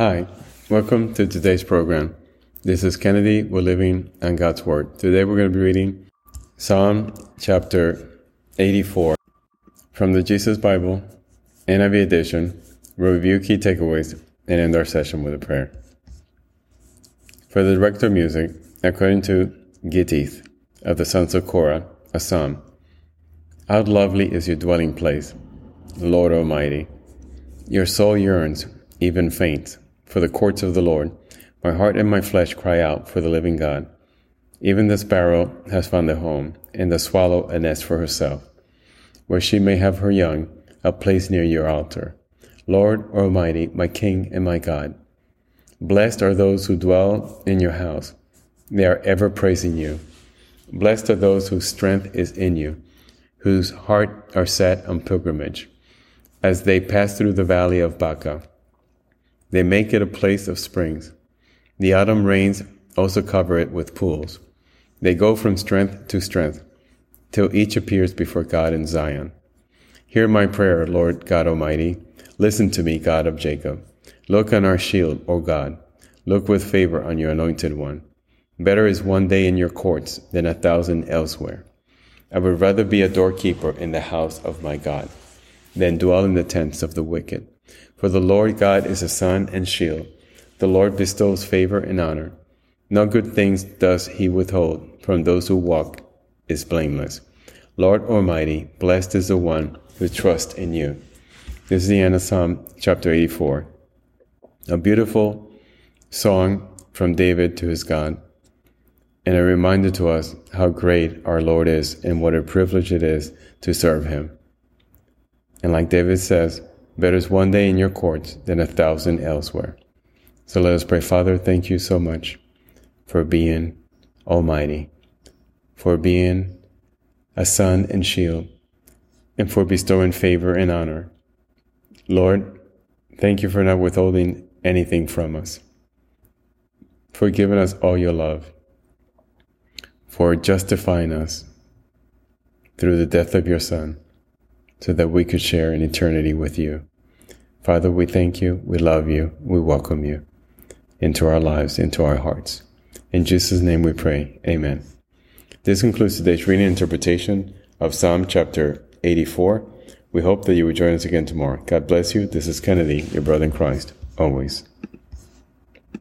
Hi, welcome to today's program. This is Kennedy. We're living on God's Word. Today we're going to be reading Psalm chapter 84 from the Jesus Bible, NIV edition. We'll review key takeaways and end our session with a prayer. For the director of music, according to Gittith of the sons of Korah, a psalm. How lovely is your dwelling place, Lord Almighty. Your soul yearns, even faints for the courts of the Lord. My heart and my flesh cry out for the living God. Even the sparrow has found a home, and the swallow a nest for herself, where she may have her young, a place near your altar. Lord Almighty, my King and my God. Blessed are those who dwell in your house. They are ever praising you. Blessed are those whose strength is in you, whose heart are set on pilgrimage, as they pass through the valley of Baca. They make it a place of springs. The autumn rains also cover it with pools. They go from strength to strength, till each appears before God in Zion. Hear my prayer, Lord God Almighty. Listen to me, God of Jacob. Look on our shield, O God. Look with favor on your anointed one. Better is one day in your courts than a thousand elsewhere. I would rather be a doorkeeper in the house of my God than dwell in the tents of the wicked. For the Lord God is a sun and shield. The Lord bestows favor and honor. No good things does he withhold from those who walk is blameless. Lord Almighty, blessed is the one who trusts in you. This is the end of Psalm chapter 84. A beautiful song from David to his God, and a reminder to us how great our Lord is and what a privilege it is to serve him. And like David says, Better is one day in your courts than a thousand elsewhere. So let us pray, Father, thank you so much for being almighty, for being a sun and shield, and for bestowing favor and honor. Lord, thank you for not withholding anything from us, for giving us all your love, for justifying us through the death of your Son, so that we could share an eternity with you. Father, we thank you, we love you, we welcome you into our lives, into our hearts. In Jesus' name we pray. Amen. This concludes today's reading and interpretation of Psalm chapter 84. We hope that you will join us again tomorrow. God bless you. This is Kennedy, your brother in Christ, always.